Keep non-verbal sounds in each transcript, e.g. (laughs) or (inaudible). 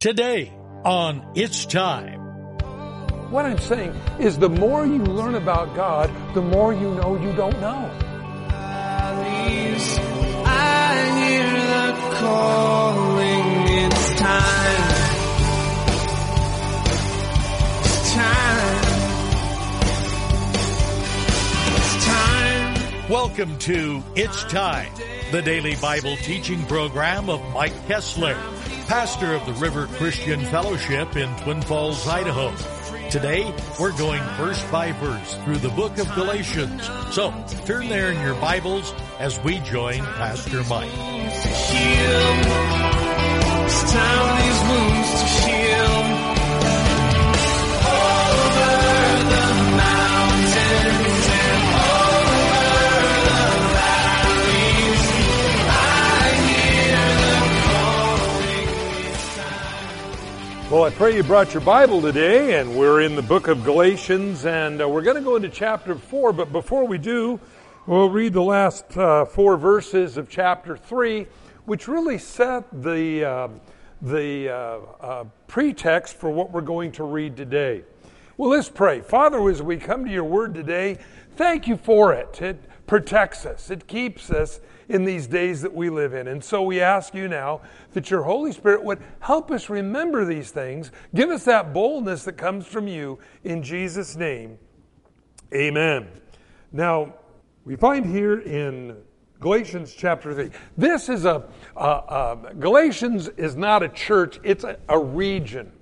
Today on It's Time. What I'm saying is the more you learn about God, the more you know you don't know. I hear the calling. It's time. It's time. It's time. Welcome to It's Time, the daily Bible teaching program of Mike Kessler, pastor of the River Christian Fellowship in Twin Falls, Idaho. Today, we're going verse by verse through the book of Galatians. So, turn there in your Bibles as we join Pastor Mike. I pray you brought your Bible today, and we're in the book of Galatians, and uh, we're going to go into chapter 4. But before we do, we'll read the last uh, four verses of chapter 3, which really set the, uh, the uh, pretext for what we're going to read today. Well, let's pray. Father, as we come to your word today, thank you for it. It protects us, it keeps us in these days that we live in. And so we ask you now that your Holy Spirit would help us remember these things. Give us that boldness that comes from you in Jesus' name. Amen. Now, we find here in Galatians chapter 3. This is a, uh, uh, Galatians is not a church, it's a, a region.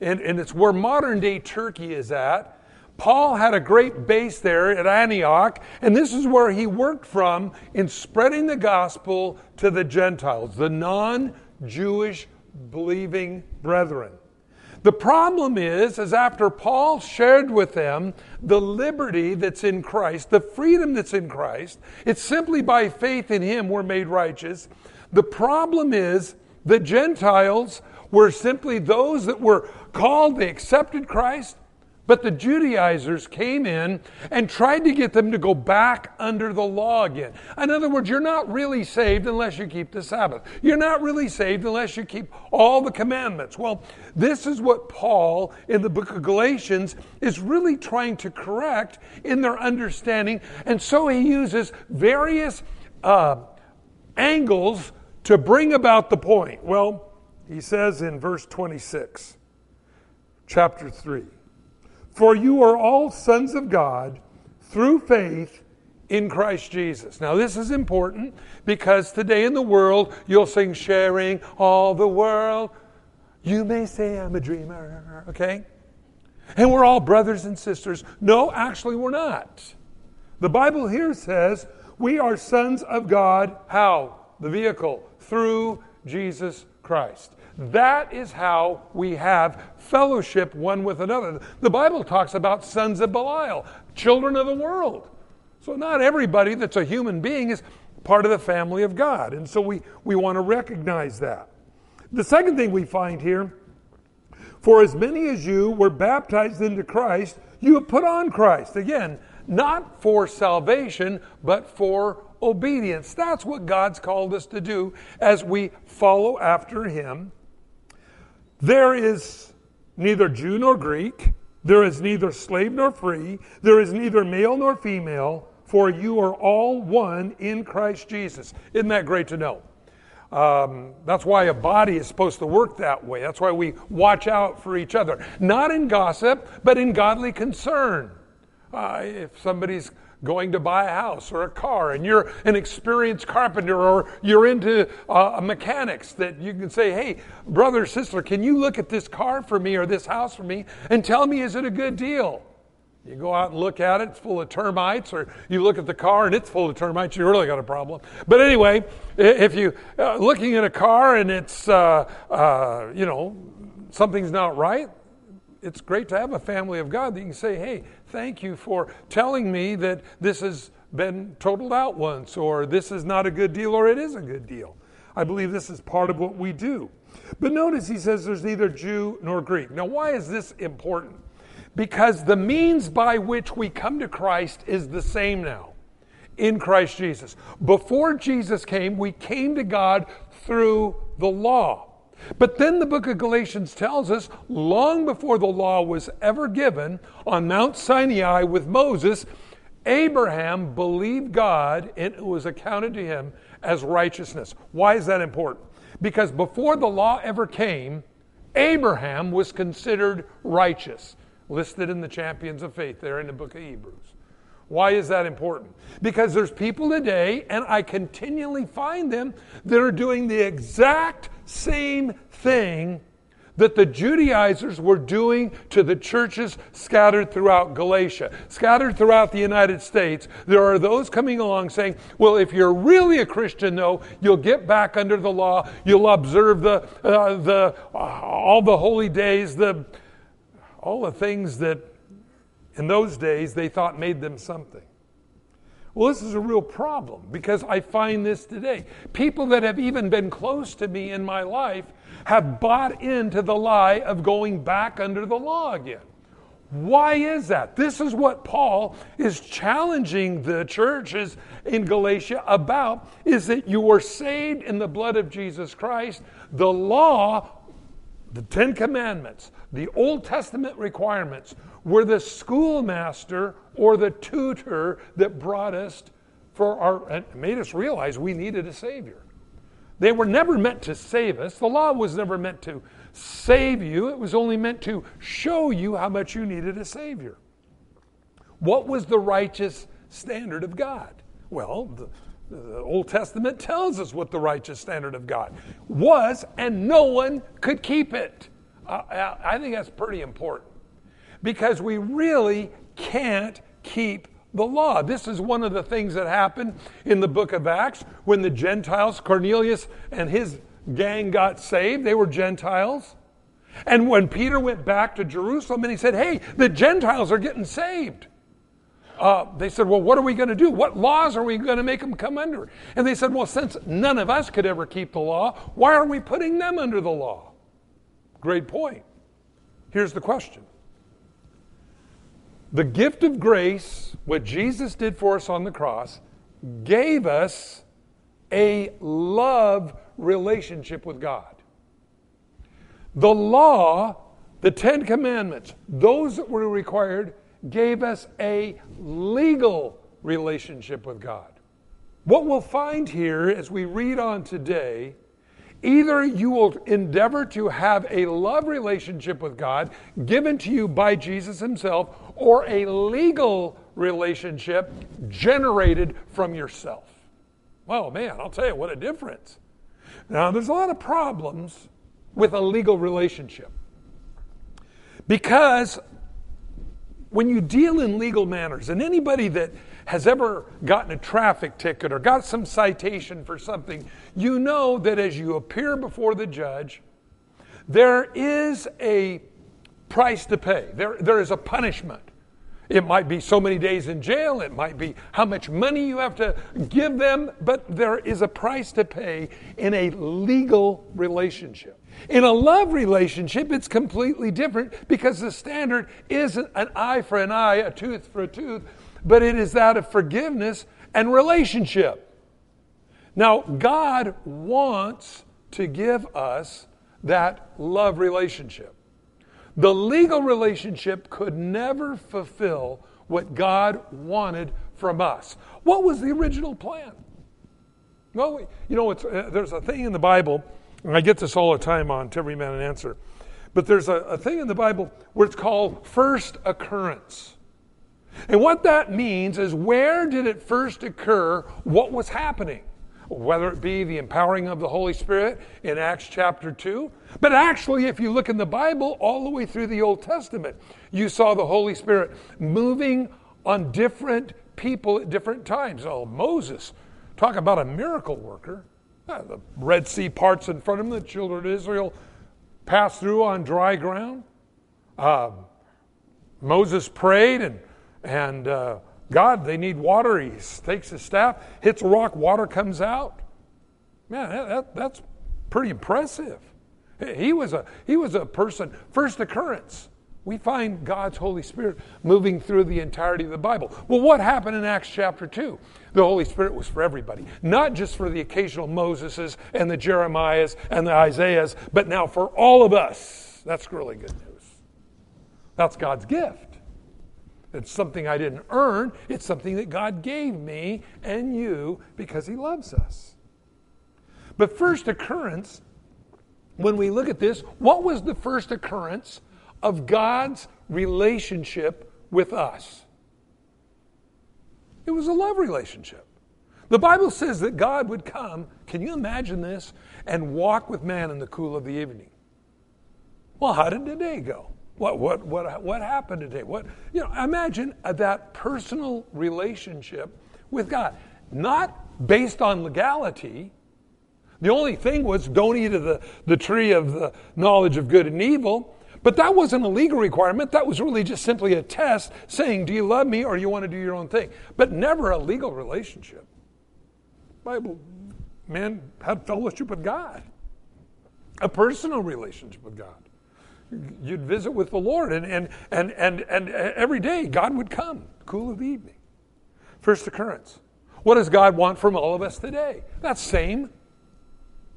And, and it's where modern day Turkey is at. Paul had a great base there at Antioch, and this is where he worked from in spreading the gospel to the Gentiles, the non Jewish believing brethren. The problem is, is after Paul shared with them the liberty that's in Christ, the freedom that's in Christ, it's simply by faith in him we're made righteous. The problem is the Gentiles were simply those that were called, they accepted Christ, but the Judaizers came in and tried to get them to go back under the law again. In other words, you're not really saved unless you keep the Sabbath. You're not really saved unless you keep all the commandments. Well, this is what Paul in the book of Galatians is really trying to correct in their understanding. And so he uses various uh, angles to bring about the point. Well, he says in verse 26, chapter 3. For you are all sons of God through faith in Christ Jesus. Now, this is important because today in the world, you'll sing sharing all the world. You may say I'm a dreamer, okay? And we're all brothers and sisters. No, actually, we're not. The Bible here says we are sons of God. How? The vehicle. Through Jesus Christ. That is how we have fellowship one with another. The Bible talks about sons of Belial, children of the world. So, not everybody that's a human being is part of the family of God. And so, we, we want to recognize that. The second thing we find here for as many as you were baptized into Christ, you have put on Christ. Again, not for salvation, but for obedience. That's what God's called us to do as we follow after Him. There is neither Jew nor Greek, there is neither slave nor free, there is neither male nor female, for you are all one in Christ Jesus. Isn't that great to know? Um, that's why a body is supposed to work that way. That's why we watch out for each other. Not in gossip, but in godly concern. Uh, if somebody's going to buy a house or a car and you're an experienced carpenter or you're into uh, mechanics that you can say hey brother sister can you look at this car for me or this house for me and tell me is it a good deal you go out and look at it, it's full of termites, or you look at the car and it's full of termites, you really got a problem. But anyway, if you uh, looking at a car and it's, uh, uh, you know, something's not right, it's great to have a family of God that you can say, hey, thank you for telling me that this has been totaled out once, or this is not a good deal, or it is a good deal. I believe this is part of what we do. But notice he says there's neither Jew nor Greek. Now, why is this important? Because the means by which we come to Christ is the same now in Christ Jesus. Before Jesus came, we came to God through the law. But then the book of Galatians tells us long before the law was ever given on Mount Sinai with Moses, Abraham believed God and it was accounted to him as righteousness. Why is that important? Because before the law ever came, Abraham was considered righteous, listed in the Champions of Faith there in the book of Hebrews. Why is that important? Because there's people today, and I continually find them, that are doing the exact same thing that the Judaizers were doing to the churches scattered throughout Galatia, scattered throughout the United States. There are those coming along saying, well, if you're really a Christian, though, you'll get back under the law, you'll observe the, uh, the, uh, all the holy days, the, all the things that in those days they thought made them something. Well, this is a real problem because I find this today. People that have even been close to me in my life have bought into the lie of going back under the law again. Why is that? This is what Paul is challenging the churches in Galatia about is that you were saved in the blood of Jesus Christ. The law, the 10 commandments, the Old Testament requirements were the schoolmaster or the tutor that brought us for our and made us realize we needed a savior. They were never meant to save us. The law was never meant to save you. It was only meant to show you how much you needed a savior. What was the righteous standard of God? Well, the, the Old Testament tells us what the righteous standard of God was, and no one could keep it. Uh, I think that's pretty important because we really can't keep the law. This is one of the things that happened in the book of Acts when the Gentiles, Cornelius and his gang got saved. They were Gentiles. And when Peter went back to Jerusalem and he said, Hey, the Gentiles are getting saved. Uh, they said, Well, what are we going to do? What laws are we going to make them come under? And they said, Well, since none of us could ever keep the law, why are we putting them under the law? Great point. Here's the question the gift of grace, what Jesus did for us on the cross, gave us a love relationship with God. The law, the Ten Commandments, those that were required, gave us a legal relationship with God. What we'll find here as we read on today Either you will endeavor to have a love relationship with God given to you by Jesus Himself, or a legal relationship generated from yourself. Well, man, I'll tell you what a difference. Now, there's a lot of problems with a legal relationship. Because when you deal in legal manners, and anybody that has ever gotten a traffic ticket or got some citation for something, you know that as you appear before the judge, there is a price to pay. There, there is a punishment. It might be so many days in jail, it might be how much money you have to give them, but there is a price to pay in a legal relationship. In a love relationship, it's completely different because the standard isn't an eye for an eye, a tooth for a tooth, but it is that of forgiveness and relationship. Now, God wants to give us that love relationship. The legal relationship could never fulfill what God wanted from us. What was the original plan? Well, you know, uh, there's a thing in the Bible, and I get this all the time on to every man an answer, but there's a, a thing in the Bible where it's called first occurrence. And what that means is where did it first occur? What was happening? Whether it be the empowering of the Holy Spirit in Acts chapter 2. But actually, if you look in the Bible, all the way through the Old Testament, you saw the Holy Spirit moving on different people at different times. Oh, Moses, talk about a miracle worker. the Red Sea parts in front of him, the children of Israel pass through on dry ground. Uh, Moses prayed and and uh, God, they need water. He takes his staff, hits a rock, water comes out. Man, that, that, that's pretty impressive. He was, a, he was a person, first occurrence. We find God's Holy Spirit moving through the entirety of the Bible. Well, what happened in Acts chapter 2? The Holy Spirit was for everybody, not just for the occasional Moseses and the Jeremiahs and the Isaiahs, but now for all of us. That's really good news. That's God's gift. It's something I didn't earn, it's something that God gave me and you because He loves us. But first occurrence, when we look at this, what was the first occurrence of God's relationship with us? It was a love relationship. The Bible says that God would come, can you imagine this, and walk with man in the cool of the evening. Well, how did the day go? What, what, what, what happened today? What, you know, imagine that personal relationship with God. Not based on legality. The only thing was don't eat of the, the tree of the knowledge of good and evil. But that wasn't a legal requirement. That was really just simply a test saying, do you love me or you want to do your own thing? But never a legal relationship. Bible man had fellowship with God, a personal relationship with God you'd visit with the Lord, and, and, and, and, and every day God would come, cool of the evening. First occurrence. What does God want from all of us today? That same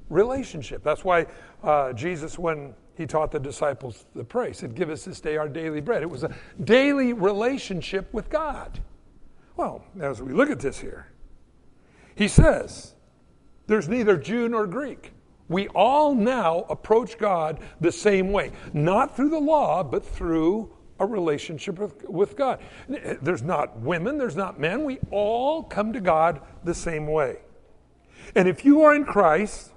relationship. That's why uh, Jesus, when he taught the disciples the pray, said, Give us this day our daily bread. It was a daily relationship with God. Well, as we look at this here, he says, There's neither Jew nor Greek. We all now approach God the same way, not through the law, but through a relationship with, with God. There's not women, there's not men. We all come to God the same way. And if you are in Christ,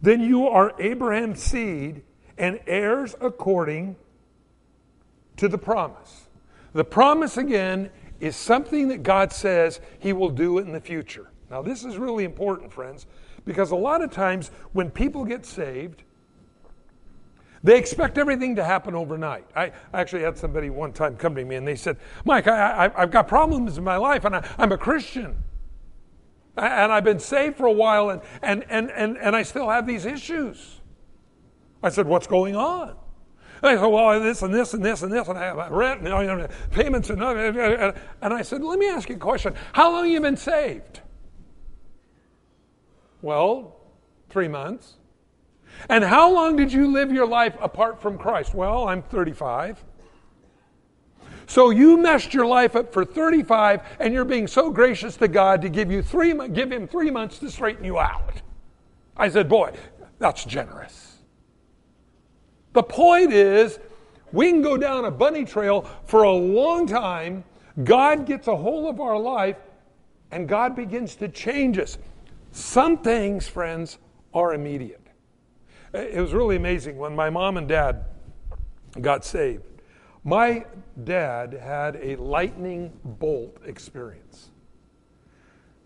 then you are Abraham's seed and heirs according to the promise. The promise, again, is something that God says He will do in the future. Now, this is really important, friends, because a lot of times when people get saved, they expect everything to happen overnight. I actually had somebody one time come to me and they said, Mike, I, have got problems in my life and I, I'm a Christian. And I've been saved for a while and, and, and, and, and I still have these issues. I said, What's going on? And they said, Well, this and this and this and this, and I have rent and you payments. And, and I said, Let me ask you a question. How long have you been saved? Well, three months. And how long did you live your life apart from Christ? Well, I'm 35. So you messed your life up for 35, and you're being so gracious to God to give you three, give him three months to straighten you out. I said, boy, that's generous. The point is, we can go down a bunny trail for a long time. God gets a hold of our life, and God begins to change us. Some things, friends, are immediate. It was really amazing when my mom and dad got saved. My dad had a lightning bolt experience.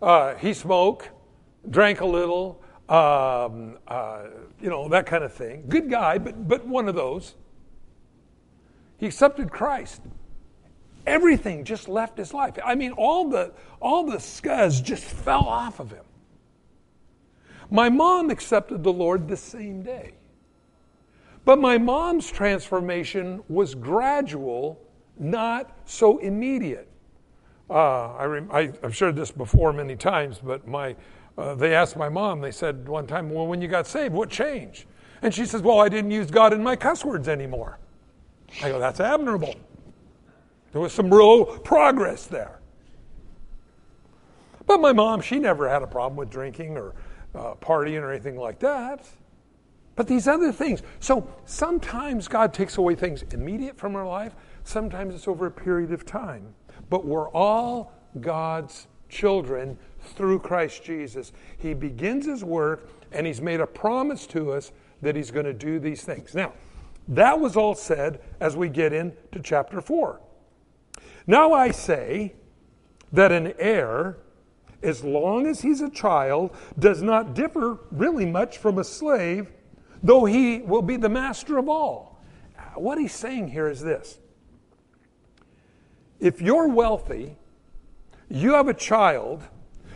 Uh, he smoked, drank a little, um, uh, you know, that kind of thing. Good guy, but, but one of those. He accepted Christ. Everything just left his life. I mean, all the, all the scuzz just fell off of him. My mom accepted the Lord the same day. But my mom's transformation was gradual, not so immediate. Uh, I have shared this before many times, but my, uh, they asked my mom, they said one time, Well, when you got saved, what changed? And she says, Well, I didn't use God in my cuss words anymore. I go, That's admirable. There was some real progress there. But my mom, she never had a problem with drinking or uh, partying or anything like that. But these other things. So sometimes God takes away things immediate from our life, sometimes it's over a period of time. But we're all God's children through Christ Jesus. He begins his work and he's made a promise to us that he's going to do these things. Now, that was all said as we get into chapter 4. Now I say that an heir as long as he's a child, does not differ really much from a slave, though he will be the master of all. What he's saying here is this if you're wealthy, you have a child,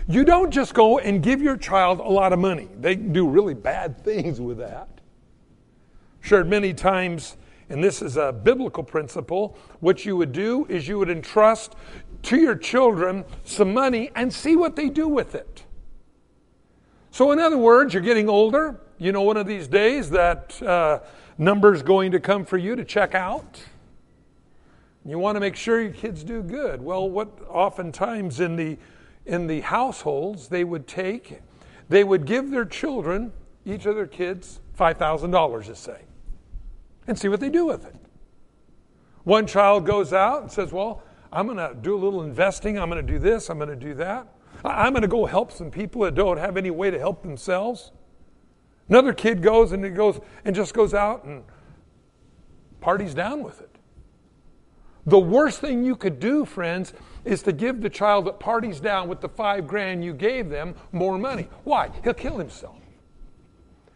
you don't just go and give your child a lot of money. They do really bad (laughs) things with that. Shared many times and this is a biblical principle, what you would do is you would entrust to your children some money and see what they do with it. So, in other words, you're getting older. You know, one of these days that uh, number's going to come for you to check out. You want to make sure your kids do good. Well, what oftentimes in the in the households they would take, they would give their children, each of their kids, five thousand dollars, to say, and see what they do with it. One child goes out and says, "Well, I'm going to do a little investing. I'm going to do this. I'm going to do that. I'm going to go help some people that don't have any way to help themselves." Another kid goes and he goes and just goes out and parties down with it. The worst thing you could do, friends, is to give the child that parties down with the five grand you gave them more money. Why? He'll kill himself.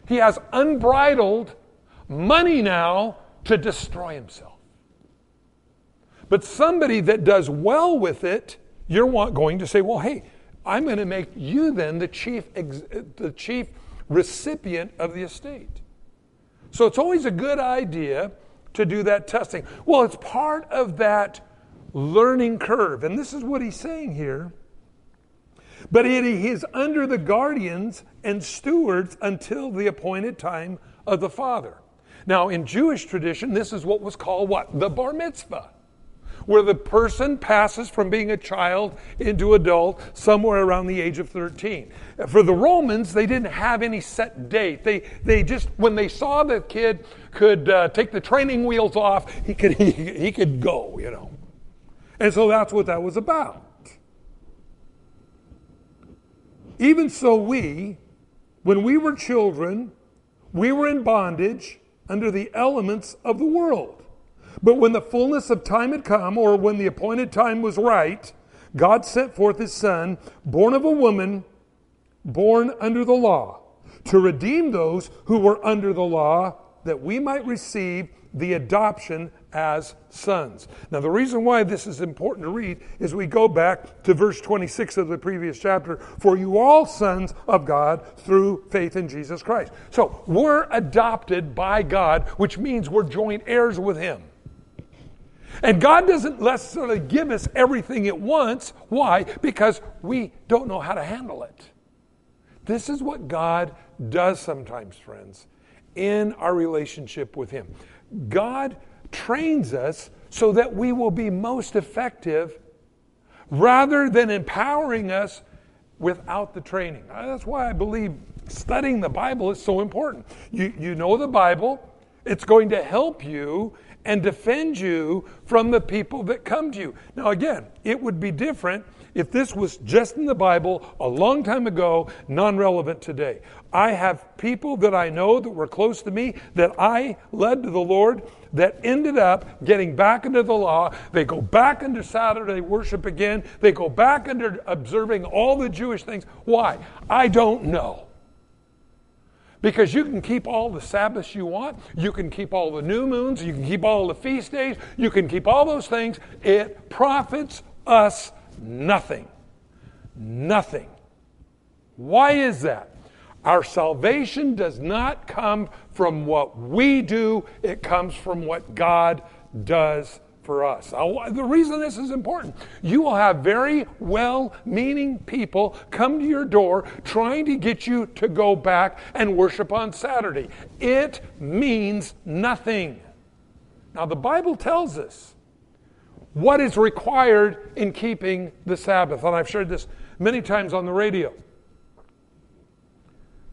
He has unbridled money now to destroy himself. But somebody that does well with it, you're going to say, well, hey, I'm going to make you then the chief, the chief recipient of the estate. So it's always a good idea to do that testing. Well, it's part of that learning curve. And this is what he's saying here. But he is under the guardians and stewards until the appointed time of the father. Now, in Jewish tradition, this is what was called what? The bar mitzvah where the person passes from being a child into adult somewhere around the age of 13. For the Romans, they didn't have any set date. They, they just, when they saw the kid could uh, take the training wheels off, he could, (laughs) he, he could go, you know. And so that's what that was about. Even so, we, when we were children, we were in bondage under the elements of the world. But when the fullness of time had come, or when the appointed time was right, God sent forth his Son, born of a woman, born under the law, to redeem those who were under the law, that we might receive the adoption as sons. Now, the reason why this is important to read is we go back to verse 26 of the previous chapter For you all sons of God through faith in Jesus Christ. So, we're adopted by God, which means we're joint heirs with Him. And God doesn't necessarily give us everything at once. Why? Because we don't know how to handle it. This is what God does sometimes, friends, in our relationship with Him. God trains us so that we will be most effective rather than empowering us without the training. That's why I believe studying the Bible is so important. You, you know the Bible, it's going to help you and defend you from the people that come to you. Now, again, it would be different if this was just in the Bible a long time ago, non relevant today. I have people that I know that were close to me that I led to the Lord that ended up getting back into the law. They go back into Saturday worship again. They go back into observing all the Jewish things. Why? I don't know. Because you can keep all the Sabbaths you want, you can keep all the new moons, you can keep all the feast days, you can keep all those things. It profits us nothing. Nothing. Why is that? Our salvation does not come from what we do, it comes from what God does for us. The reason this is important, you will have very well meaning people come to your door trying to get you to go back and worship on Saturday. It means nothing. Now, the Bible tells us what is required in keeping the Sabbath, and I've shared this many times on the radio.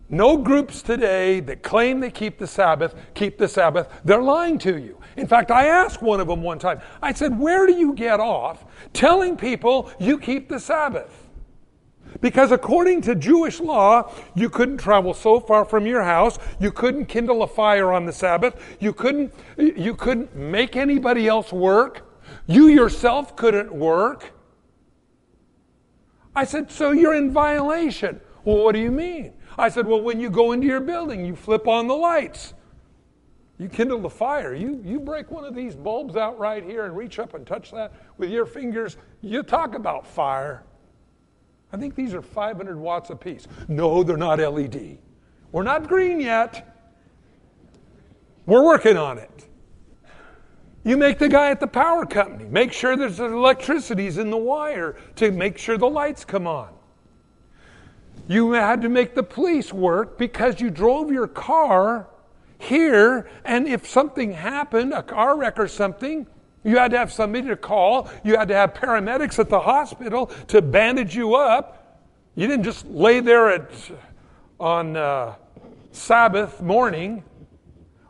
No groups today that claim they keep the Sabbath keep the Sabbath. They're lying to you. In fact, I asked one of them one time, I said, Where do you get off telling people you keep the Sabbath? Because according to Jewish law, you couldn't travel so far from your house, you couldn't kindle a fire on the Sabbath, you couldn't, you couldn't make anybody else work, you yourself couldn't work. I said, So you're in violation. Well, what do you mean? I said, Well, when you go into your building, you flip on the lights. You kindle the fire. You, you break one of these bulbs out right here and reach up and touch that with your fingers. You talk about fire. I think these are 500 watts apiece. No, they're not LED. We're not green yet. We're working on it. You make the guy at the power company. Make sure there's electricity's in the wire to make sure the lights come on. You had to make the police work because you drove your car here, and if something happened, a car wreck or something, you had to have somebody to call. You had to have paramedics at the hospital to bandage you up. You didn't just lay there at, on uh, Sabbath morning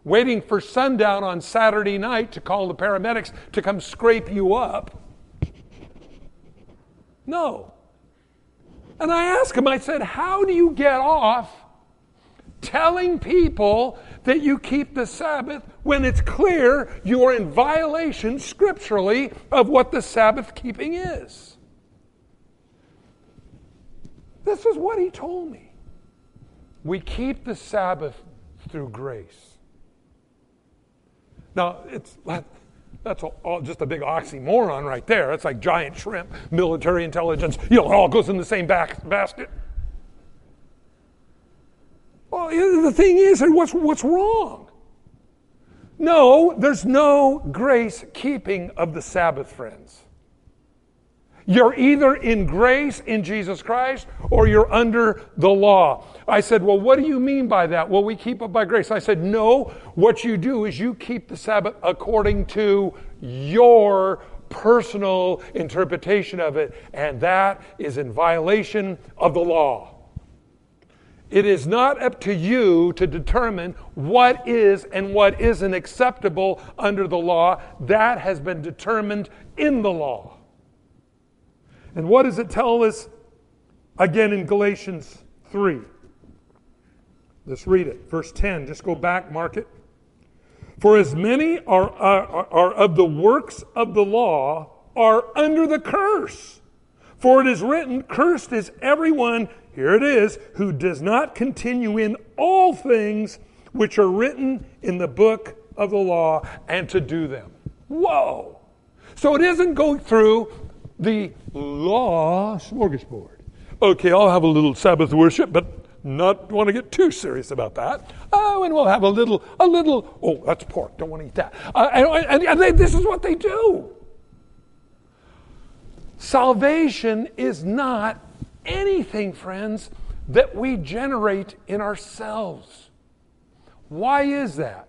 waiting for sundown on Saturday night to call the paramedics to come scrape you up. No. And I asked him, I said, How do you get off telling people that you keep the Sabbath when it's clear you are in violation scripturally of what the Sabbath keeping is? This is what he told me. We keep the Sabbath through grace. Now, it's that's all just a big oxymoron right there. It's like giant shrimp, military intelligence. You know, it all goes in the same back basket. Well, the thing is, and what's what's wrong? No, there's no grace keeping of the Sabbath, friends. You're either in grace in Jesus Christ or you're under the law. I said, Well, what do you mean by that? Well, we keep it by grace. I said, No, what you do is you keep the Sabbath according to your personal interpretation of it, and that is in violation of the law. It is not up to you to determine what is and what isn't acceptable under the law. That has been determined in the law. And what does it tell us again in Galatians 3? Let's read it. Verse 10. Just go back, mark it. For as many are, are, are of the works of the law are under the curse. For it is written, Cursed is everyone, here it is, who does not continue in all things which are written in the book of the law and to do them. Whoa! So it isn't going through the law smorgasbord. Okay, I'll have a little Sabbath worship, but not want to get too serious about that. Oh, and we'll have a little, a little, oh, that's pork, don't want to eat that. Uh, and, and, they, this is what they do. Salvation is not anything, friends, that we generate in ourselves. Why is that?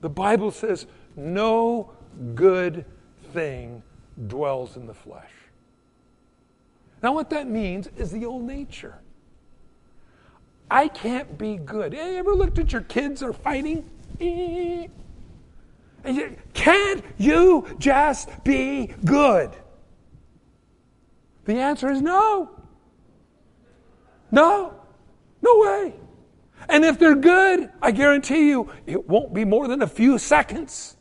The Bible says, no good thing dwells in the flesh. Now, what that means is the old nature. I can't be good. Have you ever looked at your kids are fighting? (laughs) Can't you just be good? The answer is no. No. No way. And if they're good, I guarantee you it won't be more than a few seconds,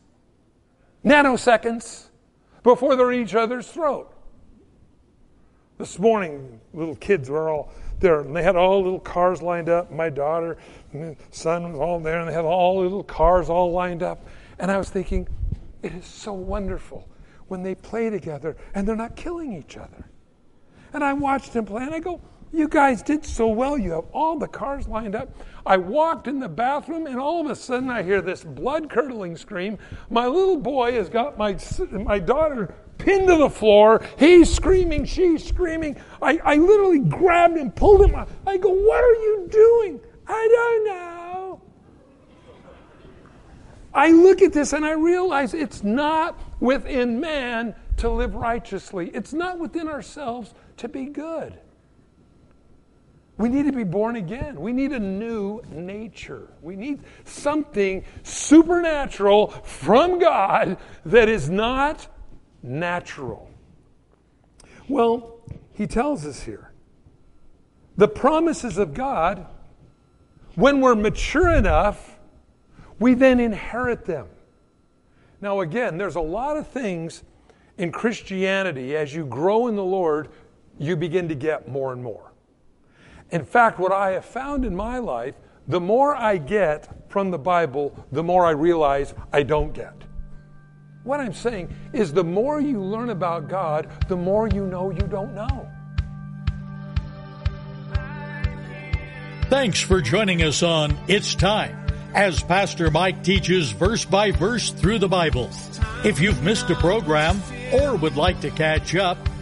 nanoseconds before they're in each other's throat. This morning, little kids were all there, and they had all little cars lined up. My daughter and son was all there, and they had all little cars all lined up. And I was thinking, it is so wonderful when they play together and they're not killing each other. And I watched them play, and I go, you guys did so well. You have all the cars lined up. I walked in the bathroom, and all of a sudden I hear this blood curdling scream. My little boy has got my, my daughter pinned to the floor. He's screaming, she's screaming. I, I literally grabbed him, pulled him up. I go, What are you doing? I don't know. I look at this and I realize it's not within man to live righteously, it's not within ourselves to be good. We need to be born again. We need a new nature. We need something supernatural from God that is not natural. Well, he tells us here the promises of God, when we're mature enough, we then inherit them. Now, again, there's a lot of things in Christianity, as you grow in the Lord, you begin to get more and more. In fact, what I have found in my life, the more I get from the Bible, the more I realize I don't get. What I'm saying is the more you learn about God, the more you know you don't know. Thanks for joining us on It's Time as Pastor Mike teaches verse by verse through the Bible. If you've missed a program or would like to catch up,